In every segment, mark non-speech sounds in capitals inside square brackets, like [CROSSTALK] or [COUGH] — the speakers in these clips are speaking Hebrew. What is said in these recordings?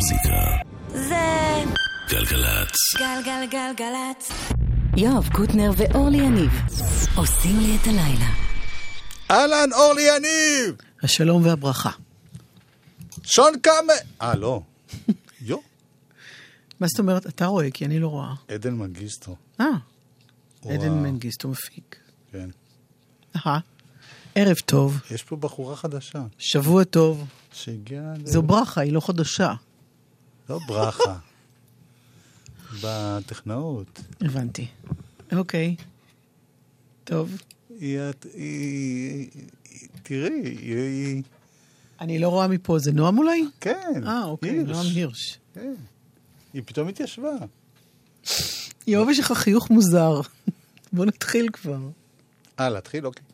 המוזיקה. זה... גלגלצ. גלגלגלגלצ. יואב קוטנר ואורלי יניב עושים לי את הלילה. אהלן, אורלי יניב! השלום והברכה. שון קאמה... אה, לא. [LAUGHS] יו. מה זאת אומרת? אתה רואה, כי אני לא רואה. עדן מנגיסטו. אה, עדן מנגיסטו מפיק. כן. אהה. ערב טוב. יש פה בחורה חדשה. שבוע טוב. שהגיעה... זו ברכה, היא לא חדשה. לא ברכה. בטכנאות. הבנתי. אוקיי. טוב. היא... היא... תראי, היא... אני לא רואה מפה, זה נועם אולי? כן. אה, אוקיי, הירש. נועם הירש. כן. היא פתאום התיישבה. יואב, יש לך חיוך מוזר. [LAUGHS] בוא נתחיל כבר. אה, להתחיל? אוקיי.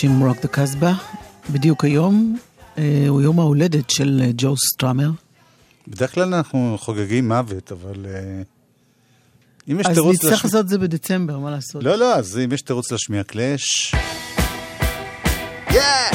חדשים Rock the Casbah. בדיוק היום אה, הוא יום ההולדת של אה, ג'ו סטראמר. בדרך כלל אנחנו חוגגים מוות, אבל אה, אם יש תירוץ... להשמיע... אז נצטרך לעשות את זה בדצמבר, מה לעשות? לא, לא, אז אם יש תירוץ להשמיע Clash... Yeah!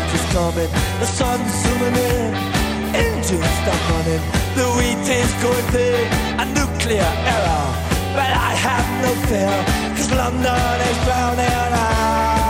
coming, the sun's zooming in. Engines stop running, the wheat is going thin. A nuclear error, but I have no fear, cause London is drowning. I,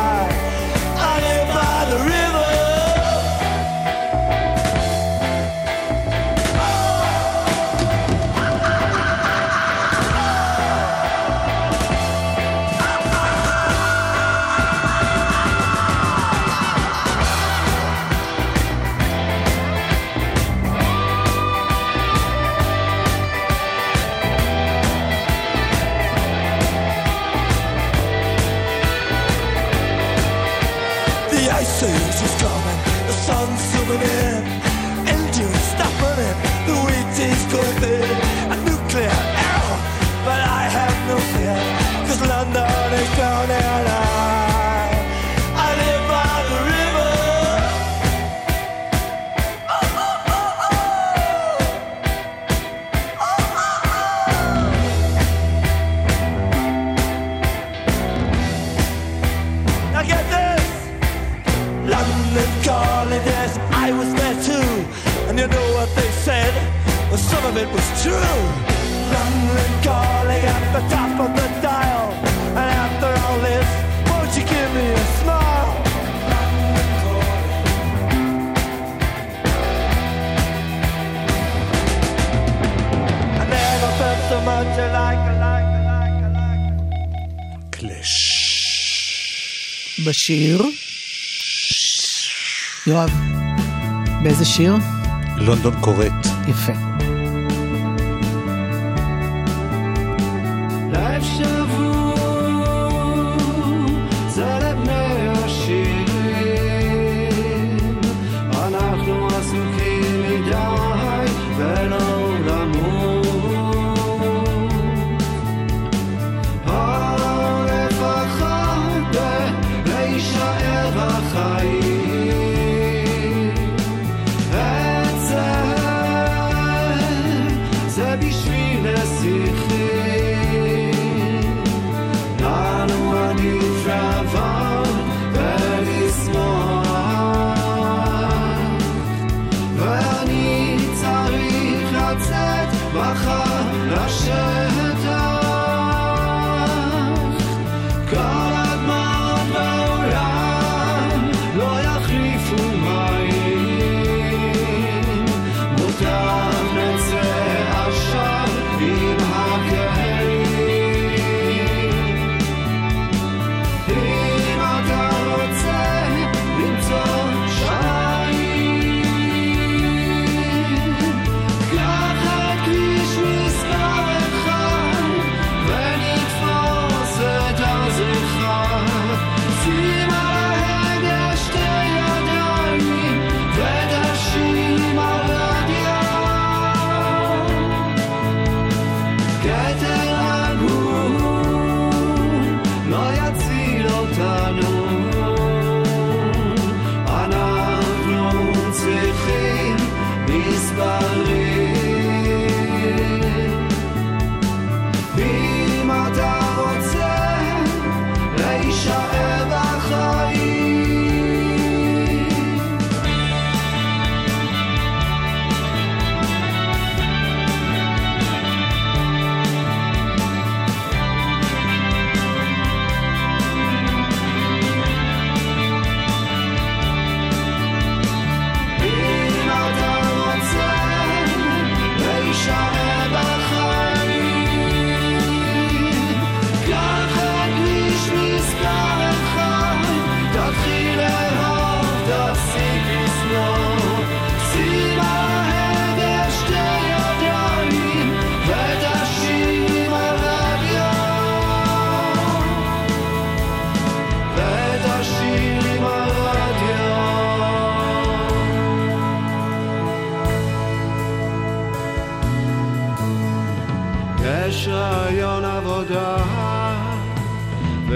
Age is coming, the sun's zooming in. בשיר. יואב, באיזה שיר? לונדון קוראת. יפה.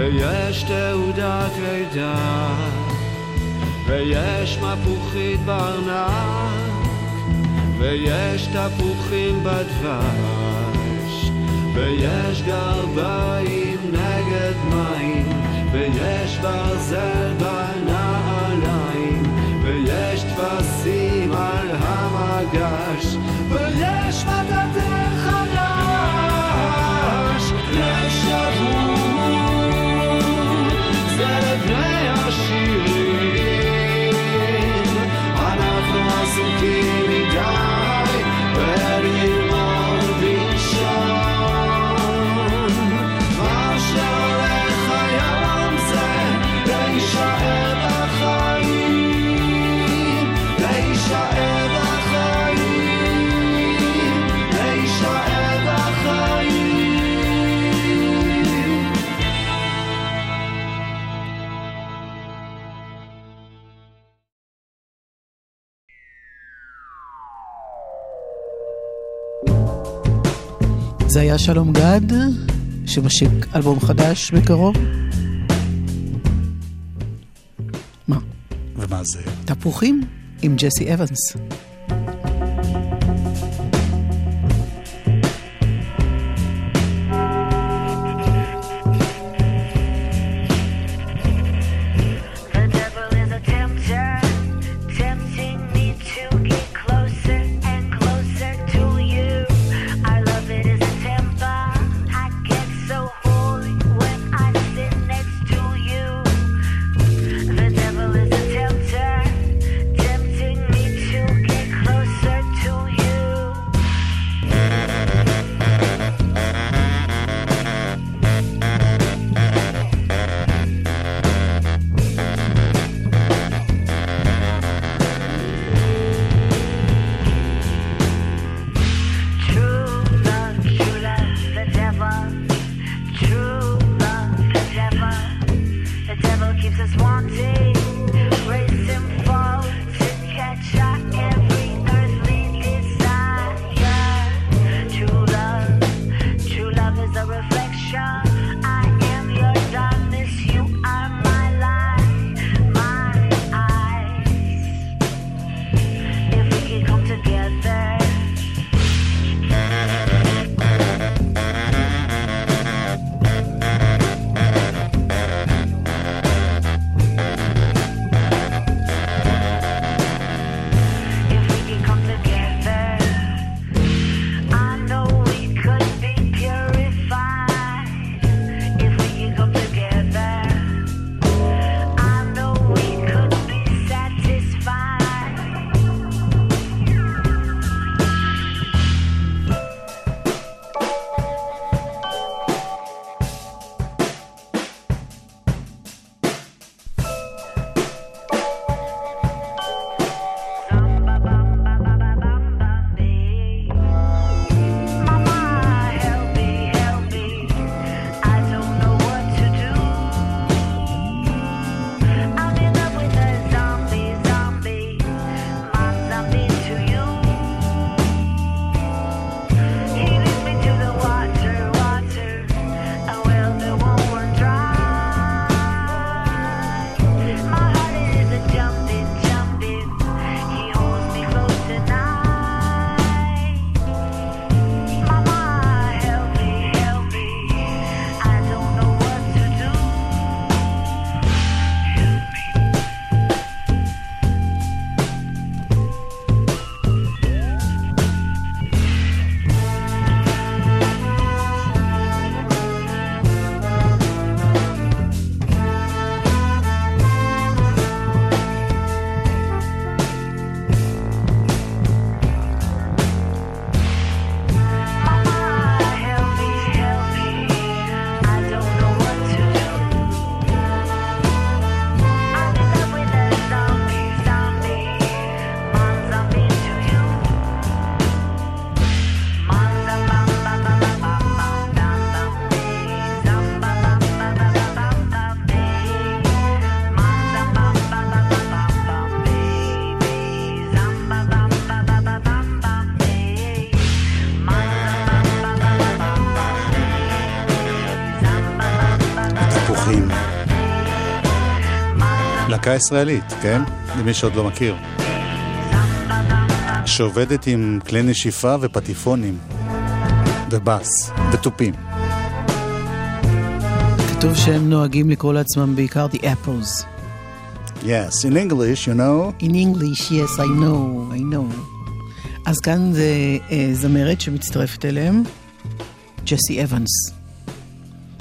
ויש תעודת לידה ויש מפוחית בארנק ויש תפוחים בדבש ויש גרביים נגד מים ויש ברזל בנעליים ויש טפסים על המגש היה שלום גד, שמשיק אלבום חדש בקרוב. מה? ומה זה? תפוחים עם ג'סי אבנס. להקה ישראלית, כן? למי שעוד לא מכיר. שעובדת עם כלי נשיפה ופטיפונים, ובס, ותופים. כתוב שהם נוהגים לקרוא לעצמם בעיקר The Apples. Yes, in English, you know, In English, yes, I know, I know. אז כאן זה אה, זמרת שמצטרפת אליהם, ג'סי אבנס.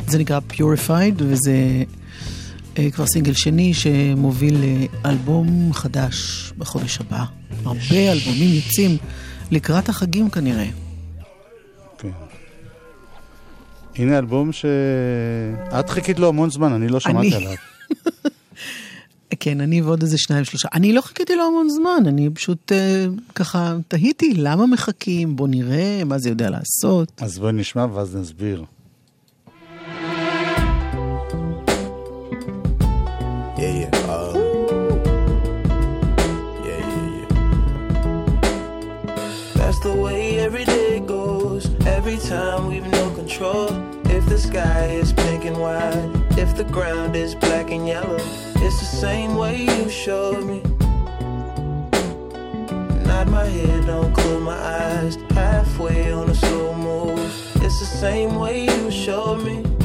זה נקרא Purified, וזה כבר סינגל שני שמוביל לאלבום חדש בחודש הבא. הרבה אלבומים יוצאים לקראת החגים כנראה. כן. הנה אלבום שאת חיכית לו המון זמן, אני לא שמעתי אני- עליו. [LAUGHS] כן, אני ועוד איזה שניים שלושה. אני לא חיכיתי לו המון זמן, אני פשוט אה, ככה תהיתי למה מחכים, בוא נראה מה זה יודע לעשות. אז בואי נשמע ואז נסביר. Time we've no control. If the sky is pink and white, if the ground is black and yellow, it's the same way you showed me. Nod my head, don't close my eyes. Halfway on a slow move. It's the same way you showed me.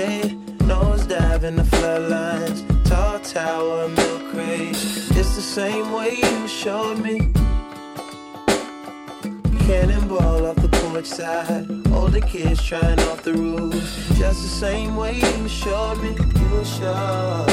shade, nose dive in the floodlines, tall tower, milk crate. It's the same way you showed me. Cannonball off the porch side. Older kids trying off the roof. Just the same way you showed me. You were showed.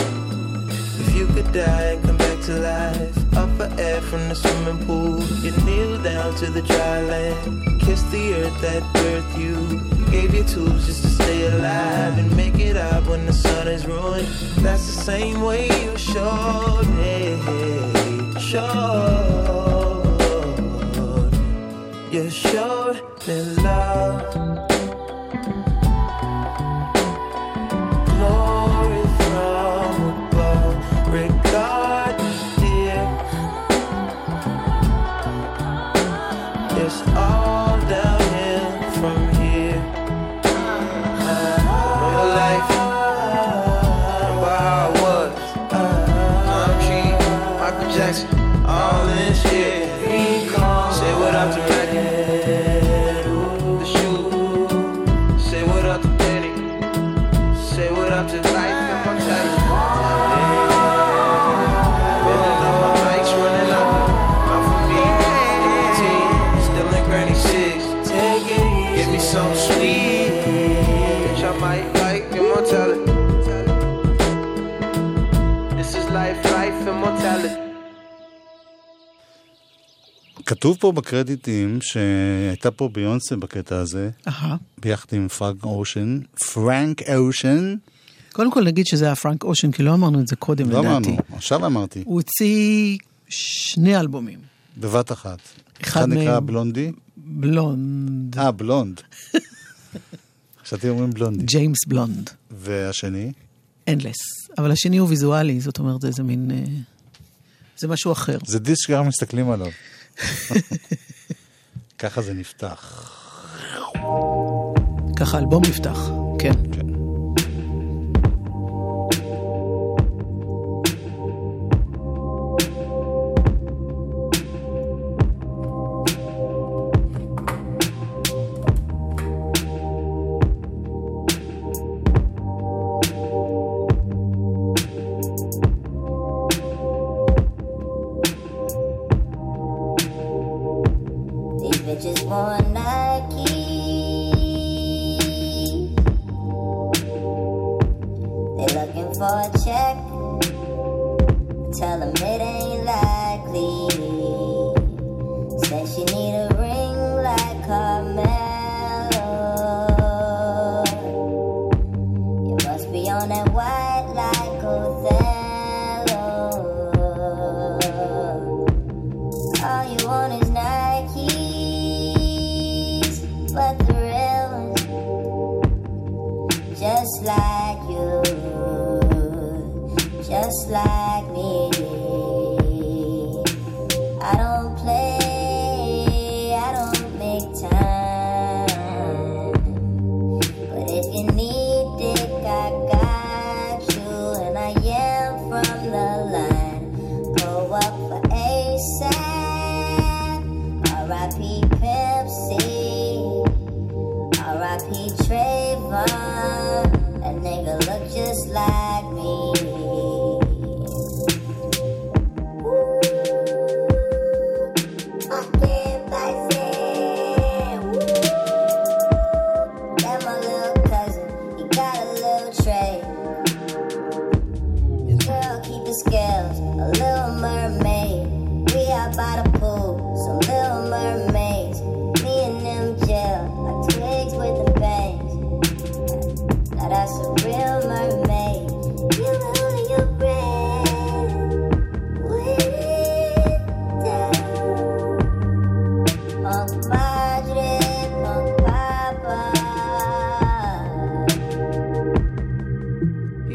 If you could die and come back to life, up for air from the swimming pool, you kneel down to the dry land, kiss the earth that birthed you, gave you tools just to stay alive and make it up when the sun is ruined. That's the same way you showed me, showed. You showed me love. relax. כתוב פה בקרדיטים שהייתה פה ביונסה בקטע הזה, אהה. ביחד עם פרנק אושן. פרנק אושן, קודם כל נגיד שזה היה פרנק אושן, כי לא אמרנו את זה קודם לא לדעתי. אמרנו, עכשיו אמרתי, הוא הוציא שני אלבומים. בבת אחת. אחד אחד נקרא מהם- Blondie, Blonde, אה, בלונד. [LAUGHS] חשבתי אומרים Blondie. ג'יימס בלונד, והשני? Endless. אבל השני הוא ויזואלי, זאת אומרת, זה איזה מין... אה, זה משהו אחר. זה דיסק שגם מסתכלים עליו. ככה זה נפתח. ככה אלבום נפתח, כן. These looking for a check. Tell him it ain't likely. Says she need a ring like her.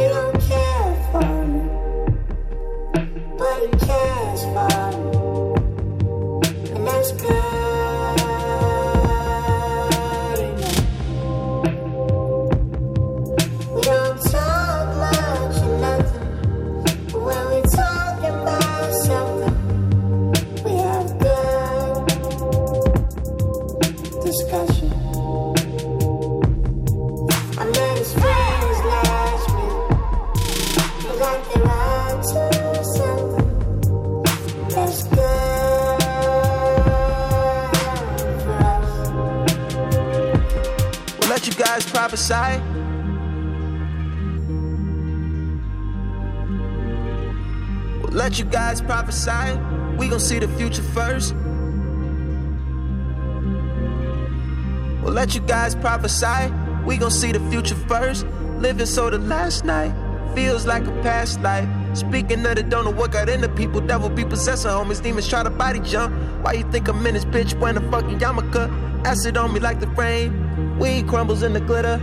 You don't care for me, but he cares for me, We'll let you guys prophesy. We gon' see the future first. We'll let you guys prophesy. We gon' see the future first. Living so the last night feels like a past life. Speaking of the don't know what got into people, devil be possessing homies, demons try to body jump. Why you think I'm in this bitch wearing a fucking yarmulke? Acid on me like the frame. Weed crumbles in the glitter.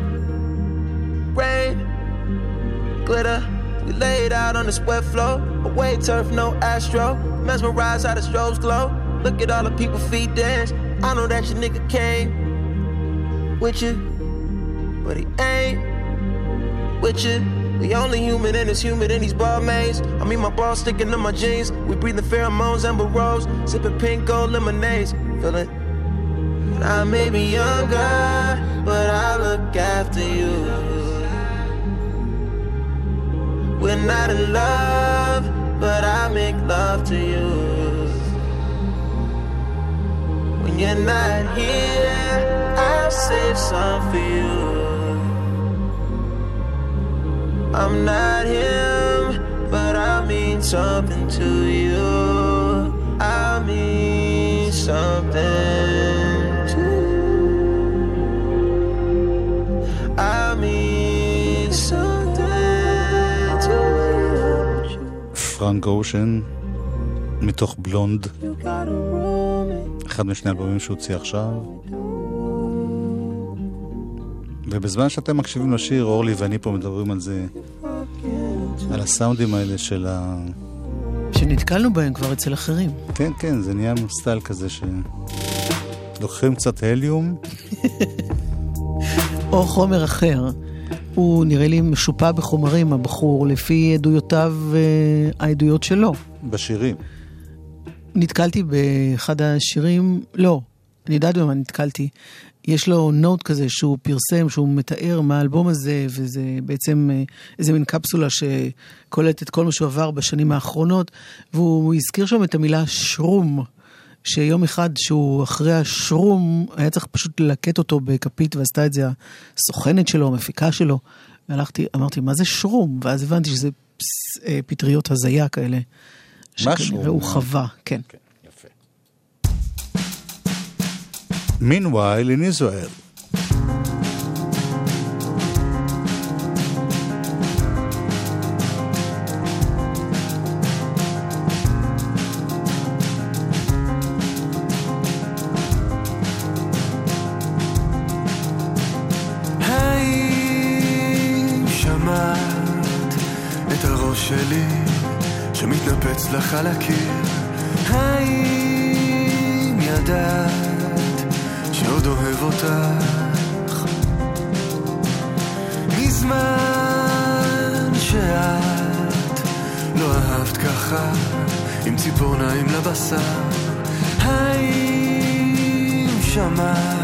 Rain, glitter. We laid out on the sweat floor. Away turf, no astro. Mesmerized how the strobes glow. Look at all the people feet dance. I know that your nigga came with you, but he ain't with you. We only human and it's humid in these barmaids. I mean, my balls sticking to my jeans. We breathing pheromones, amber rose, sipping pink gold lemonades. Feeling. I may be younger, but I look after you. We're not in love, but I make love to you. When you're not here, I'll save some for you. I'm not him, but I mean something to you. I mean something פרנק אושן, מתוך בלונד, אחד משני אלבומים שהוציא עכשיו. ובזמן שאתם מקשיבים לשיר, אורלי ואני פה מדברים על זה, על הסאונדים האלה של ה... שנתקלנו בהם כבר אצל אחרים. כן, כן, זה נהיה סטייל כזה שלוקחים קצת הליום, [LAUGHS] או חומר אחר. הוא נראה לי משופע בחומרים, הבחור, לפי עדויותיו, אה, העדויות שלו. בשירים. נתקלתי באחד השירים, לא, אני יודעת במה נתקלתי. יש לו נוט כזה שהוא פרסם, שהוא מתאר מה האלבום הזה, וזה בעצם אה, איזה מין קפסולה שקולטת את כל מה שהוא עבר בשנים האחרונות, והוא הזכיר שם את המילה שרום, שיום אחד שהוא אחרי השרום, היה צריך פשוט ללקט אותו בכפית, ועשתה את זה הסוכנת שלו, המפיקה שלו. והלכתי, אמרתי, מה זה שרום? ואז הבנתי שזה פס- אה, פטריות הזיה כאלה. שכנראה הוא חווה, כן. Meanwhile in Israel. על הקיר? האם ידעת שעוד אוהב אותך? מזמן שאת לא אהבת ככה עם ציפורניים לבשר האם שמעת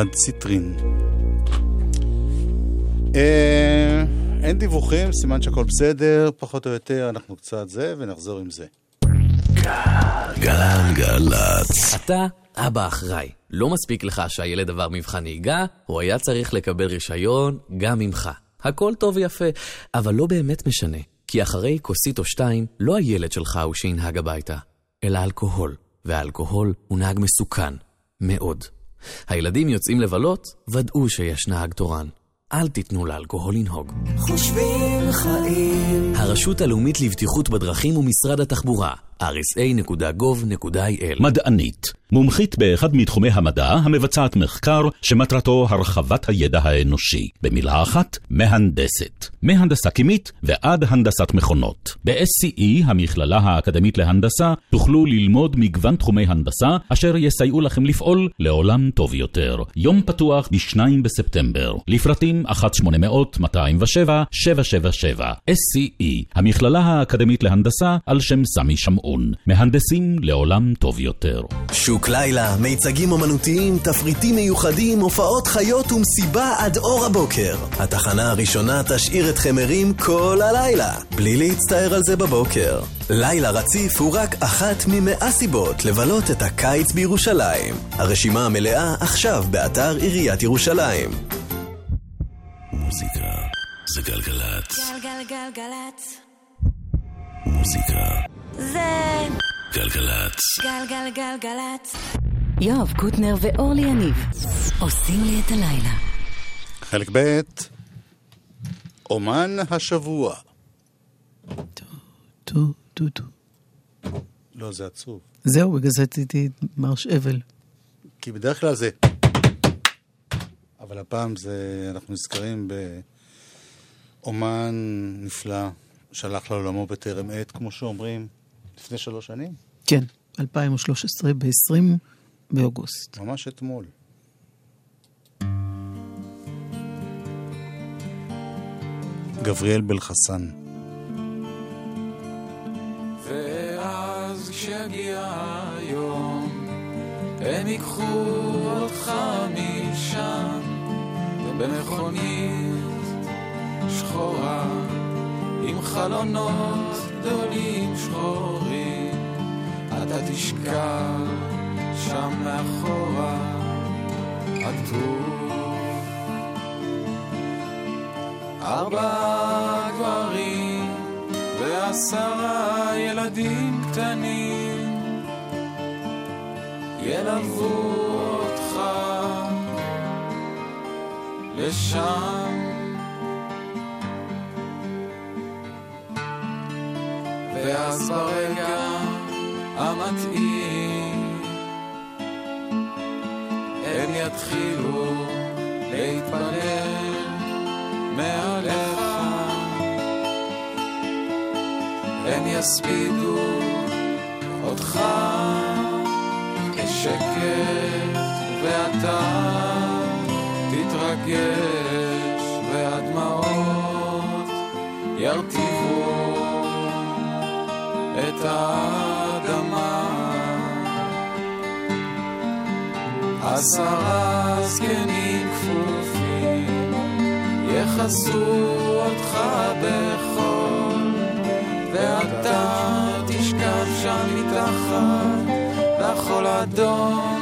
אלדד ציטרין. אה, אין דיווחים, סימן שהכל בסדר, פחות או יותר, אנחנו קצת זה, ונחזור עם זה. גלגלצ. אתה אבא אחראי. לא מספיק לך שהילד עבר מבחן נהיגה, הוא היה צריך לקבל רישיון גם ממך. הכל טוב ויפה, אבל לא באמת משנה. כי אחרי כוסית או שתיים, לא הילד שלך הוא שינהג הביתה, אלא אלכוהול. והאלכוהול הוא נהג מסוכן. מאוד. הילדים יוצאים לבלות, ודאו שיש נהג תורן. אל תיתנו לאלכוהול לנהוג. חושבים חיים הרשות הלאומית לבטיחות בדרכים ומשרד התחבורה, rsa.gov.il מדענית, מומחית באחד מתחומי המדע המבצעת מחקר שמטרתו הרחבת הידע האנושי. במילה אחת, מהנדסת. מהנדסה קימית ועד הנדסת מכונות. ב-SCE, המכללה האקדמית להנדסה, תוכלו ללמוד מגוון תחומי הנדסה אשר יסייעו לכם לפעול לעולם טוב יותר. יום פתוח ב-2 בספטמבר. לפרטים 1-800-207-777. SCE, המכללה האקדמית להנדסה על שם סמי שמעון. מהנדסים לעולם טוב יותר. שוק לילה, מיצגים אומנותיים, תפריטים מיוחדים, הופעות חיות ומסיבה עד אור הבוקר. התחנה הראשונה תשאיר אתכם ערים כל הלילה, בלי להצטער על זה בבוקר. לילה רציף הוא רק אחת ממאה סיבות לבלות את הקיץ בירושלים. הרשימה המלאה עכשיו באתר עיריית ירושלים. מוזיקה זה גלגלצ. גלגלגלגלצ. מוזיקה זה גלגלצ. גלגלגלגלצ. יואב קוטנר ואורלי יניב עושים לי את הלילה. חלק ב' אומן השבוע. טו, טו, טו. לא, זה עצוב. זהו, בגלל זה עשיתי מרש אבל. כי בדרך כלל זה... אבל הפעם זה... אנחנו נזכרים באומן נפלא שהלך לעולמו בטרם עת, כמו שאומרים, לפני שלוש שנים. כן, 2013, ב-20 באוגוסט. ממש אתמול. גבריאל בלחסן. ואז כשיגיע היום, הם ייקחו אותך משם, במכונית שחורה, עם חלונות גדולים שחורים, אתה תשכב שם מאחורה, עטוף. ארבעה גברים ועשרה ילדים קטנים ילוו אותך לשם ואז ברגע המתאים הם יתחילו להתפלל מעליך. הם יספידו אותך בשקט ואתה תתרגש את האדמה. עשרה זקנים כפופים יכסו אותך בחול ואתה תשכב שם מתחת לחול אדום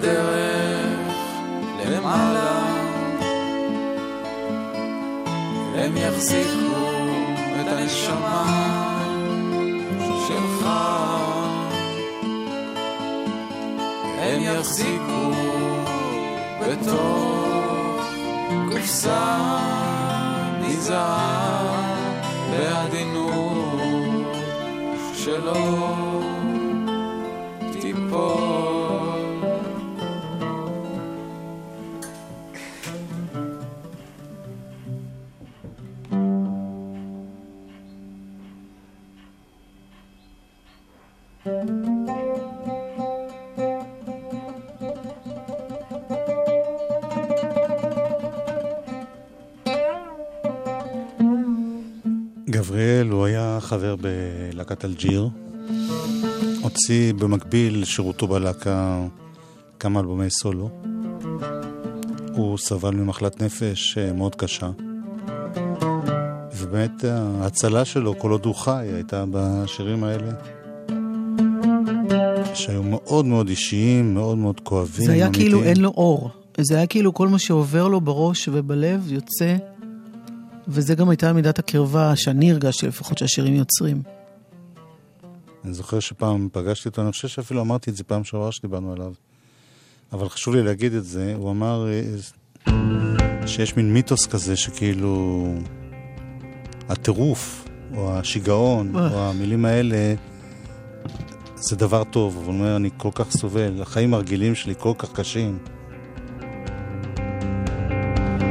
כל הדרך למעלה. הם יחזיקו את הנשמה שלך. הם יחזיקו בתוך קופסה מזהב בעדינות שלא אלג'יר. הוציא במקביל שירותו בלהקה כמה אלבומי סולו. הוא סבל ממחלת נפש אה, מאוד קשה. ובאמת ההצלה שלו, כל עוד הוא חי, הייתה בשירים האלה. שהיו מאוד מאוד אישיים, מאוד מאוד כואבים. זה היה אמיתיים. כאילו אין לו אור. זה היה כאילו כל מה שעובר לו בראש ובלב יוצא, וזה גם הייתה מידת הקרבה שאני הרגשתי לפחות שהשירים יוצרים. אני זוכר שפעם פגשתי אותו, אני חושב שאפילו אמרתי את זה פעם שעברה שדיברנו עליו. אבל חשוב לי להגיד את זה, הוא אמר אה, שיש מין מיתוס כזה שכאילו הטירוף, או השיגעון, אה. או המילים האלה, זה דבר טוב. אבל הוא אומר, אני כל כך סובל, החיים הרגילים שלי כל כך קשים.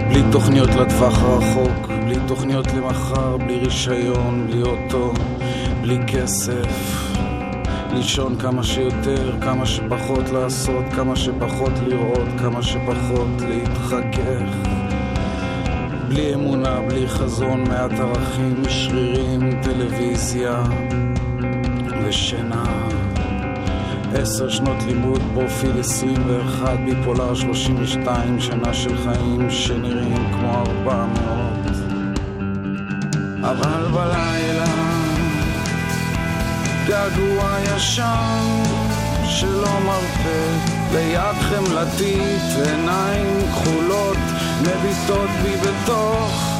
בלי תוכניות לטווח הרחוק, בלי תוכניות למחר, בלי רישיון, בלי אוטו, בלי כסף. לישון כמה שיותר, כמה שפחות לעשות, כמה שפחות לראות, כמה שפחות להתחכך. בלי אמונה, בלי חזון, מעט ערכים, שרירים, טלוויזיה ושינה. עשר שנות לימוד, פרופיל 21, ביפולר 32, שנה של חיים שנראים כמו 400. אבל בלילה געגוע ישן שלא מרפה ליד חמלתית, עיניים כחולות מביטות בי בתוך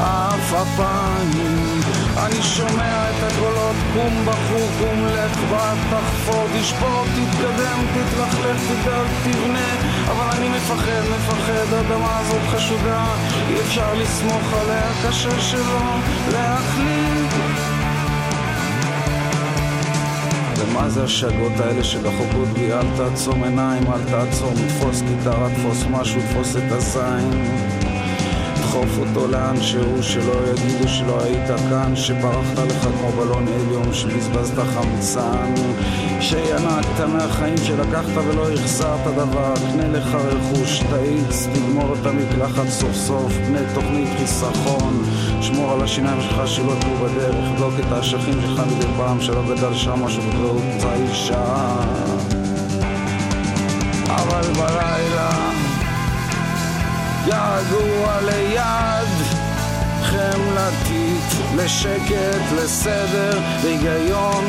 העפעפיים. אני שומע את הקולות, קום בחור, קום לך, בת, תחפור, תשבור, תתקדם, תתלכלך, תדאג, תבנה, אבל אני מפחד, מפחד, האדמה הזאת חשודה, אי אפשר לסמוך עליה, קשה שלא להחליט. ומה זה השאגות האלה שדחוקות בי? אל תעצום עיניים, אל תעצום, תפוס גיטרה, תפוס משהו, תפוס את הזין. דחוף אותו לאן שהוא, שלא יגידו שלא היית כאן, שברחת לך כמו בלון הליום, שבזבזת חמצן, שינקת מהחיים שלקחת ולא החזרת דבר, קנה לך רכוש, תאיץ, תגמור את המקלחת סוף סוף, בנה תוכנית חיסכון, שמור על השיניים שלך שלא תהיו בדרך, בדוק את האשכים שלך מדי פעם, שלא גדל שם משהו בגאות האישה. אבל בלילה געגוע ליד חמלתית, לשקט, לסדר, היגיון,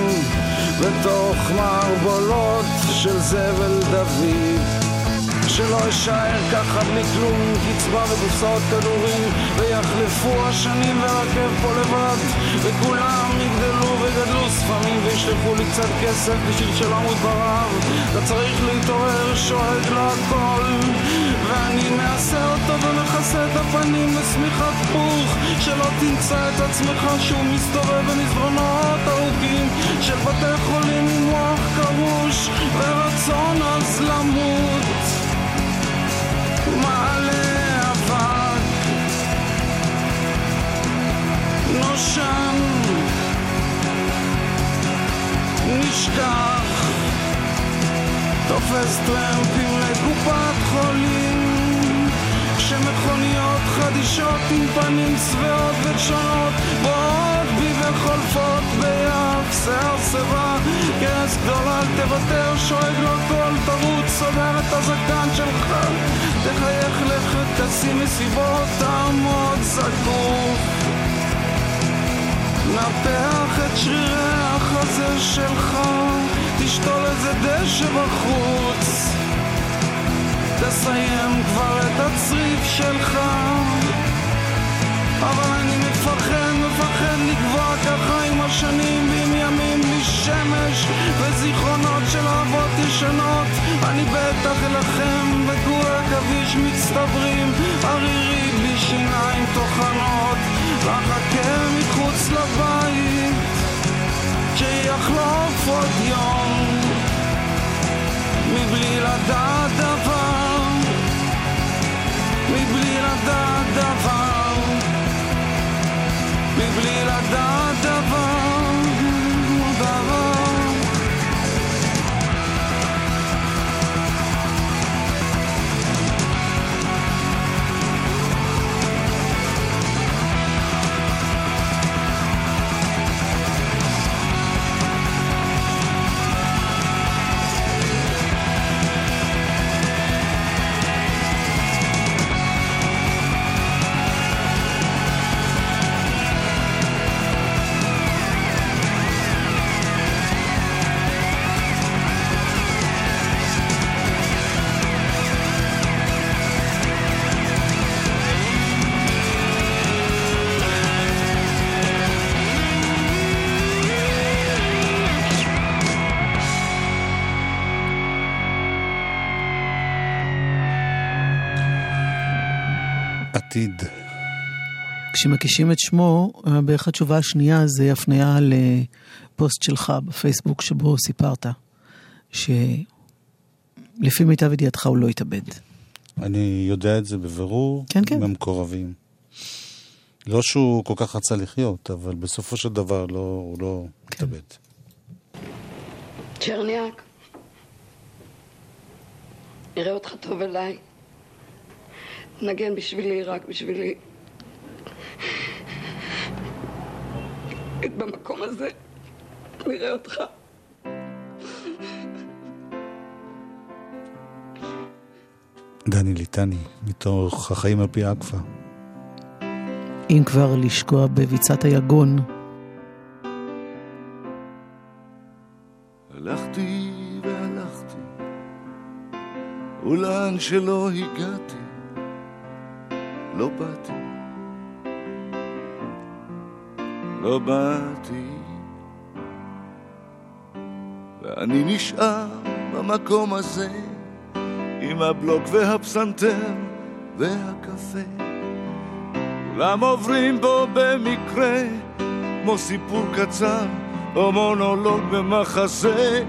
בתוך מערבולות של זבל דוד. שלא אשאר ככה בלי כלום, קצבה וקופסאות כדורים, ויחלפו השנים וארכב פה לבד, וכולם יגדלו וגדלו ספמים, וישלחו לי קצת כסף בשביל שלא אמות. אתה צריך להתעורר, שואג להכל, ואני מעשה אותו ומכסה את הפנים בשמיכת פוך, שלא תמצא את עצמך שוב מסתובב במסדרונות ארוכים של בתי חולים עם מוח קרוש, ורצון אז למות. מעלה אבק. נושן נשכח. תופס טרמפים לקופת חולים כשמכוניות חדישות עם פנים שבעות ושונות באות בי וחולפות ביעף שיער שיבה. כרס גדולה אל תוותר שואג לו קול תרוץ סוגר את הזקן שלך תחייך לך תשים מסיבות תעמוד זקוף. נפח את שרירי החזה שלך תשתול איזה דשא בחוץ תסיים כבר את הצריף שלך. אבל אני מפחד, מפחד לקבוע ככה עם השנים ועם ימים בלי שמש וזיכרונות של אהבות ישנות. אני בטח אלחם וגור עכביש מצטברים ערירי בלי שיניים טוחנות. ואחכה מחוץ לבית שיחלוף עוד יום. מבלי לדעת מבלי לדעת דבר. מבלי לדעת דבר, עתיד. כשמקישים את שמו, אה, בערך התשובה השנייה זה הפניה לפוסט שלך בפייסבוק שבו סיפרת שלפי מיטב ידיעתך הוא לא התאבד. אני יודע את זה בבירור, כן, כן. מהמקורבים. לא שהוא כל כך רצה לחיות, אבל בסופו של דבר לא, הוא לא כן. התאבד. צ'רניאק, נראה אותך טוב אליי. נגן בשבילי, רק בשבילי. במקום הזה נראה אותך. דני ליטני, מתוך החיים על פי אקווה. אם כבר לשקוע בביצת היגון. הלכתי והלכתי, ולאן שלא הגעתי, לא באתי. לא באתי, ואני נשאר במקום הזה, עם הבלוק והפסנתר והקפה. כולם עוברים בו במקרה, כמו סיפור קצר או מונולוג במחזה,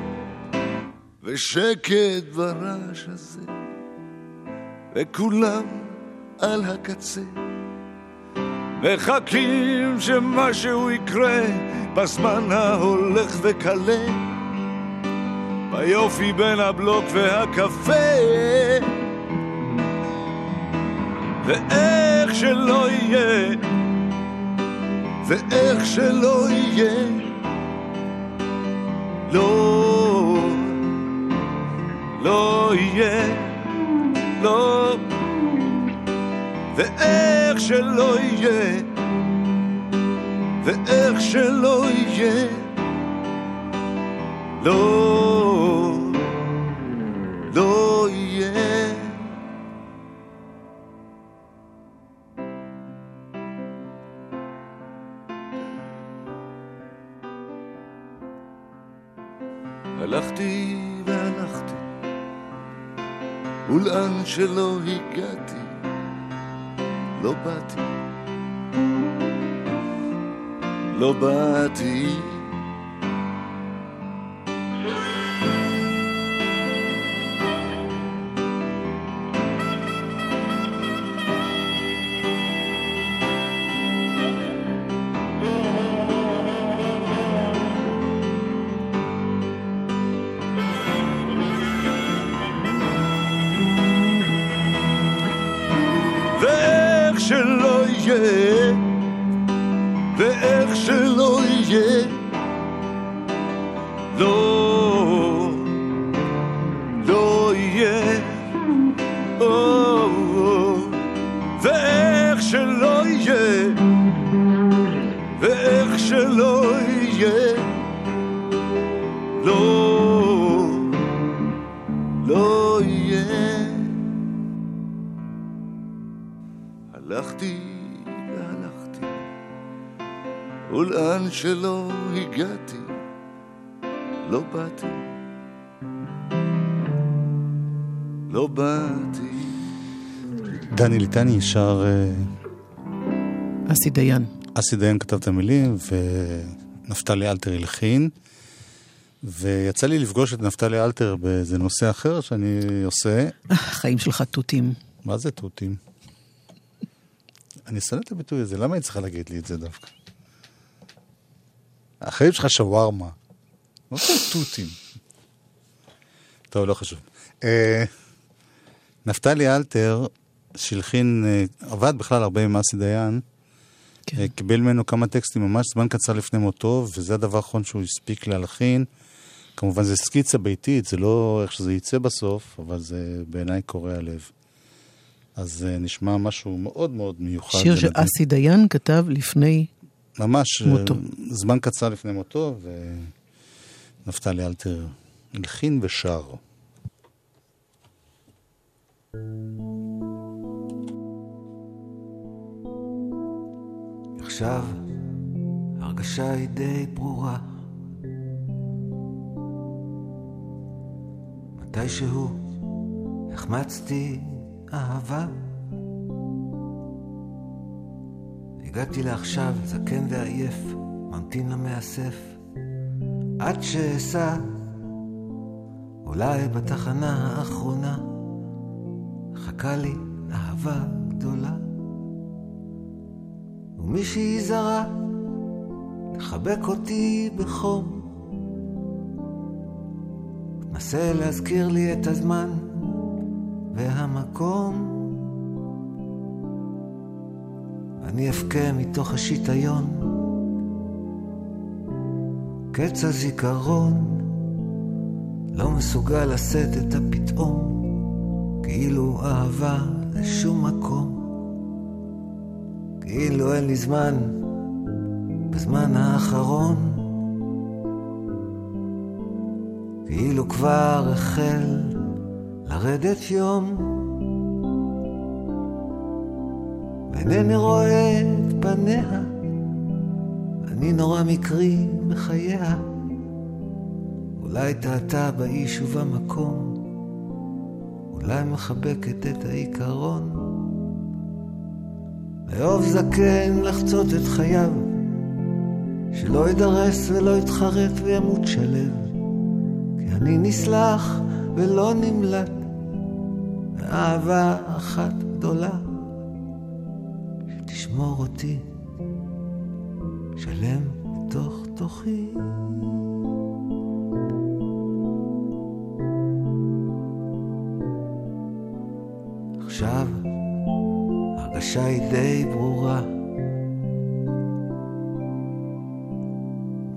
ושקט ברעש הזה, וכולם על הקצה. מחכים שמשהו יקרה בזמן ההולך וקלה ביופי בין הבלוק והקפה ואיך שלא יהיה ואיך שלא יהיה לא לא יהיה לא ואיך שלא יהיה, ואיך שלא יהיה, לא, לא יהיה. הלכתי והלכתי, ולאן שלא הגעתי, לא באתי, לא באתי. לא יהיה. הלכתי והלכתי, ולאן שלא הגעתי, לא באתי, לא באתי. דני ליטני שר... אה, אסי דיין. אסי דיין כתב את המילים, ונפתלי אלתר הלחין. ויצא לי לפגוש את נפתלי אלתר באיזה נושא אחר שאני עושה. החיים שלך תותים. מה זה תותים? אני שונא את הביטוי הזה, למה היא צריכה להגיד לי את זה דווקא? החיים שלך שווארמה. מה זה תותים? טוב, לא חשוב. אה, נפתלי אלתר, שהלחין, אה, עבד בכלל הרבה עם אסי דיין, כן. אה, קיבל ממנו כמה טקסטים ממש זמן קצר לפני מותו, וזה הדבר האחרון שהוא הספיק להלחין. כמובן זה סקיצה ביתית, זה לא איך שזה יצא בסוף, אבל זה בעיניי קורע לב. אז אה, נשמע משהו מאוד מאוד מיוחד. שיר ומדהים. שאסי דיין כתב לפני ממש אה, מותו. זמן קצר לפני מותו, ונפתלי אלתר הלחין ושר. עכשיו ההרגשה היא די ברורה. מתישהו החמצתי אהבה. הגעתי לעכשיו זקן ועייף, ממתין למאסף, עד שאסע, אולי בתחנה האחרונה, מחכה לי אהבה גדולה. ומישהי זרה לחבק אותי בחום. תנסה להזכיר לי את הזמן והמקום. אני אבכה מתוך השיטיון, קץ הזיכרון לא מסוגל לשאת את הפתאום, כאילו אהבה לשום מקום. כאילו אין לי זמן בזמן האחרון. כאילו כבר החל לרדת יום. ואינני רואה את פניה, אני נורא מקרי בחייה. אולי טעתה באיש ובמקום, אולי מחבקת את העיקרון. לאהוב זקן לחצות את חייו, שלא יידרס ולא יתחרט וימות שלו. אני נסלח ולא נמלט, מאהבה אחת גדולה, שתשמור אותי שלם בתוך תוכי. עכשיו ההרגשה היא די ברורה.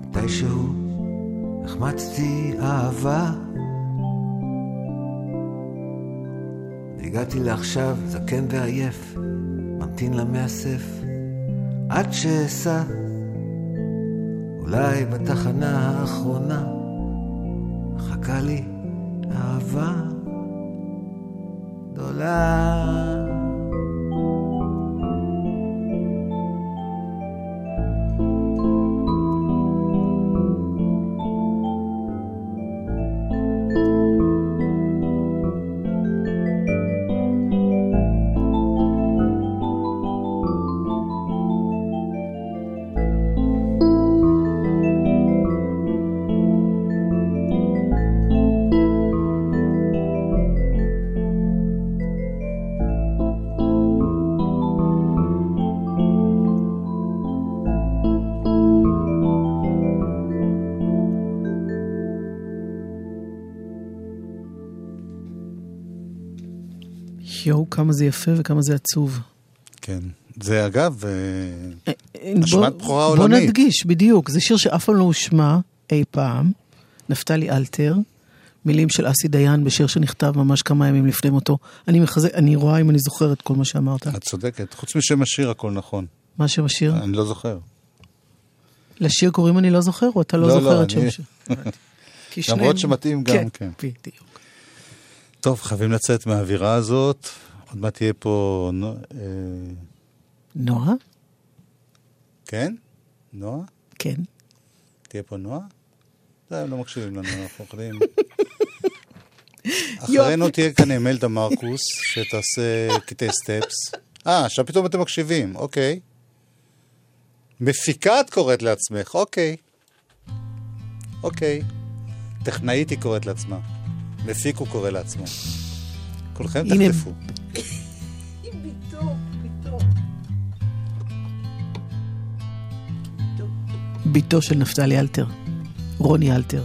מתישהו החמצתי אהבה. והגעתי לעכשיו זקן ועייף, ממתין למאסף, עד שאסע, אולי בתחנה האחרונה, מחכה לי אהבה גדולה. כמה זה יפה וכמה זה עצוב. כן. זה אגב, אה, אה, אשמת בוא- בכורה בוא עולמית. נדגיש, בדיוק. זה שיר שאף פעם לא הושמע אי פעם. נפתלי אלתר, מילים של אסי דיין בשיר שנכתב ממש כמה ימים לפני מותו. אני מחזק, אני רואה אם אני זוכרת כל מה שאמרת. את צודקת. חוץ משם השיר הכל נכון. מה שם השיר? אני לא זוכר. לשיר קוראים אני לא זוכר, או אתה לא לא, זוכר לא, את שם השיר? [LAUGHS] למרות שמתאים גם, כן. בדיוק. טוב, חייבים לצאת מהאווירה הזאת. עוד מעט תהיה פה... אה, נועה? כן? נועה? כן. תהיה פה נועה? זה, הם לא מקשיבים לנו, אנחנו יכולים... [LAUGHS] יופי. אחרינו תהיה כאן אמלדה מרקוס, שתעשה קטעי סטפס. אה, עכשיו פתאום אתם מקשיבים, אוקיי. מפיקה את קוראת לעצמך, אוקיי. אוקיי. טכנאית היא קוראת לעצמה. מפיק הוא קורא לעצמו. כולכם תחטפו. בתו של נפתלי אלתר, רוני אלתר.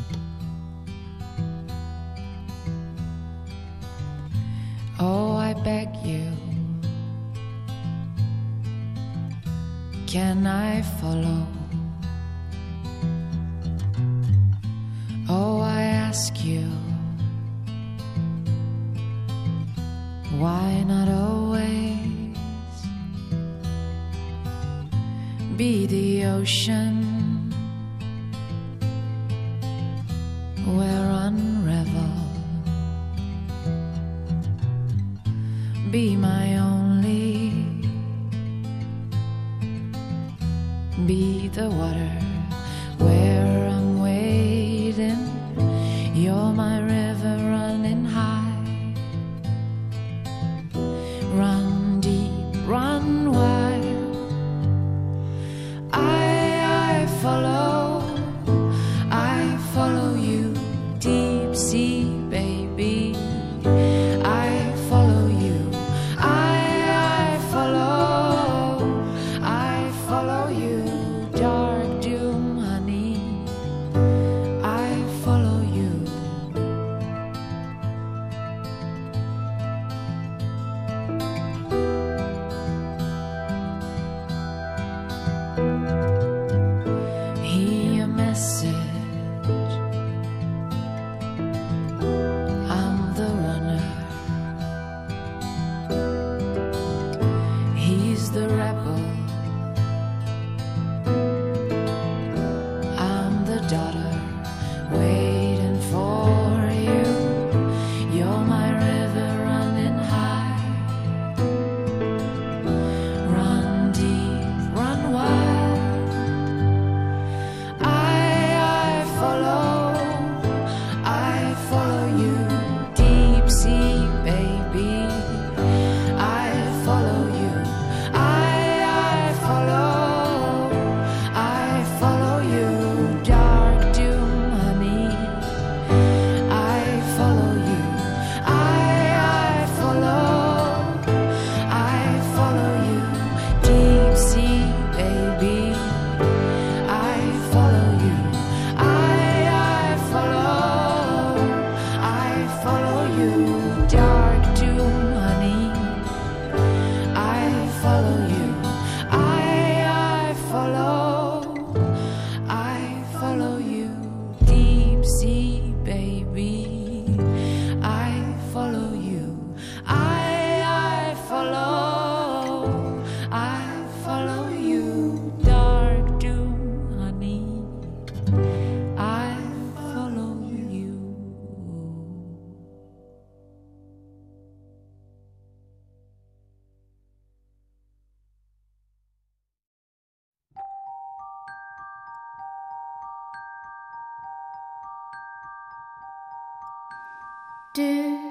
do.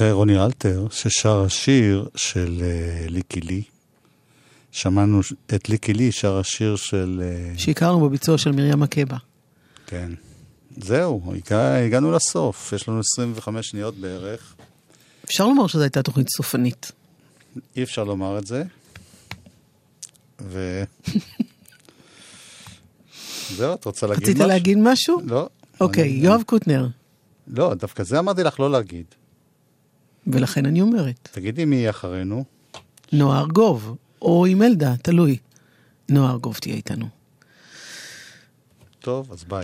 אחרי רוני אלתר, ששר השיר של אה, ליקי לי. שמענו את ליקי לי, שר השיר של... אה, שהכרנו בביצוע של מרים מקבה. כן. זהו, הגע- הגענו לסוף. יש לנו 25 שניות בערך. אפשר לומר שזו הייתה תוכנית סופנית. אי אפשר לומר את זה. ו... [LAUGHS] זהו, את רוצה להגיד רצית משהו? להגיד משהו? לא. אוקיי, אני- יואב קוטנר, לא, דווקא זה אמרתי לך לא להגיד. ולכן אני אומרת, תגידי מי יהיה אחרינו. נועה ארגוב, או אימלדה, תלוי. נועה ארגוב תהיה איתנו. טוב, אז ביי.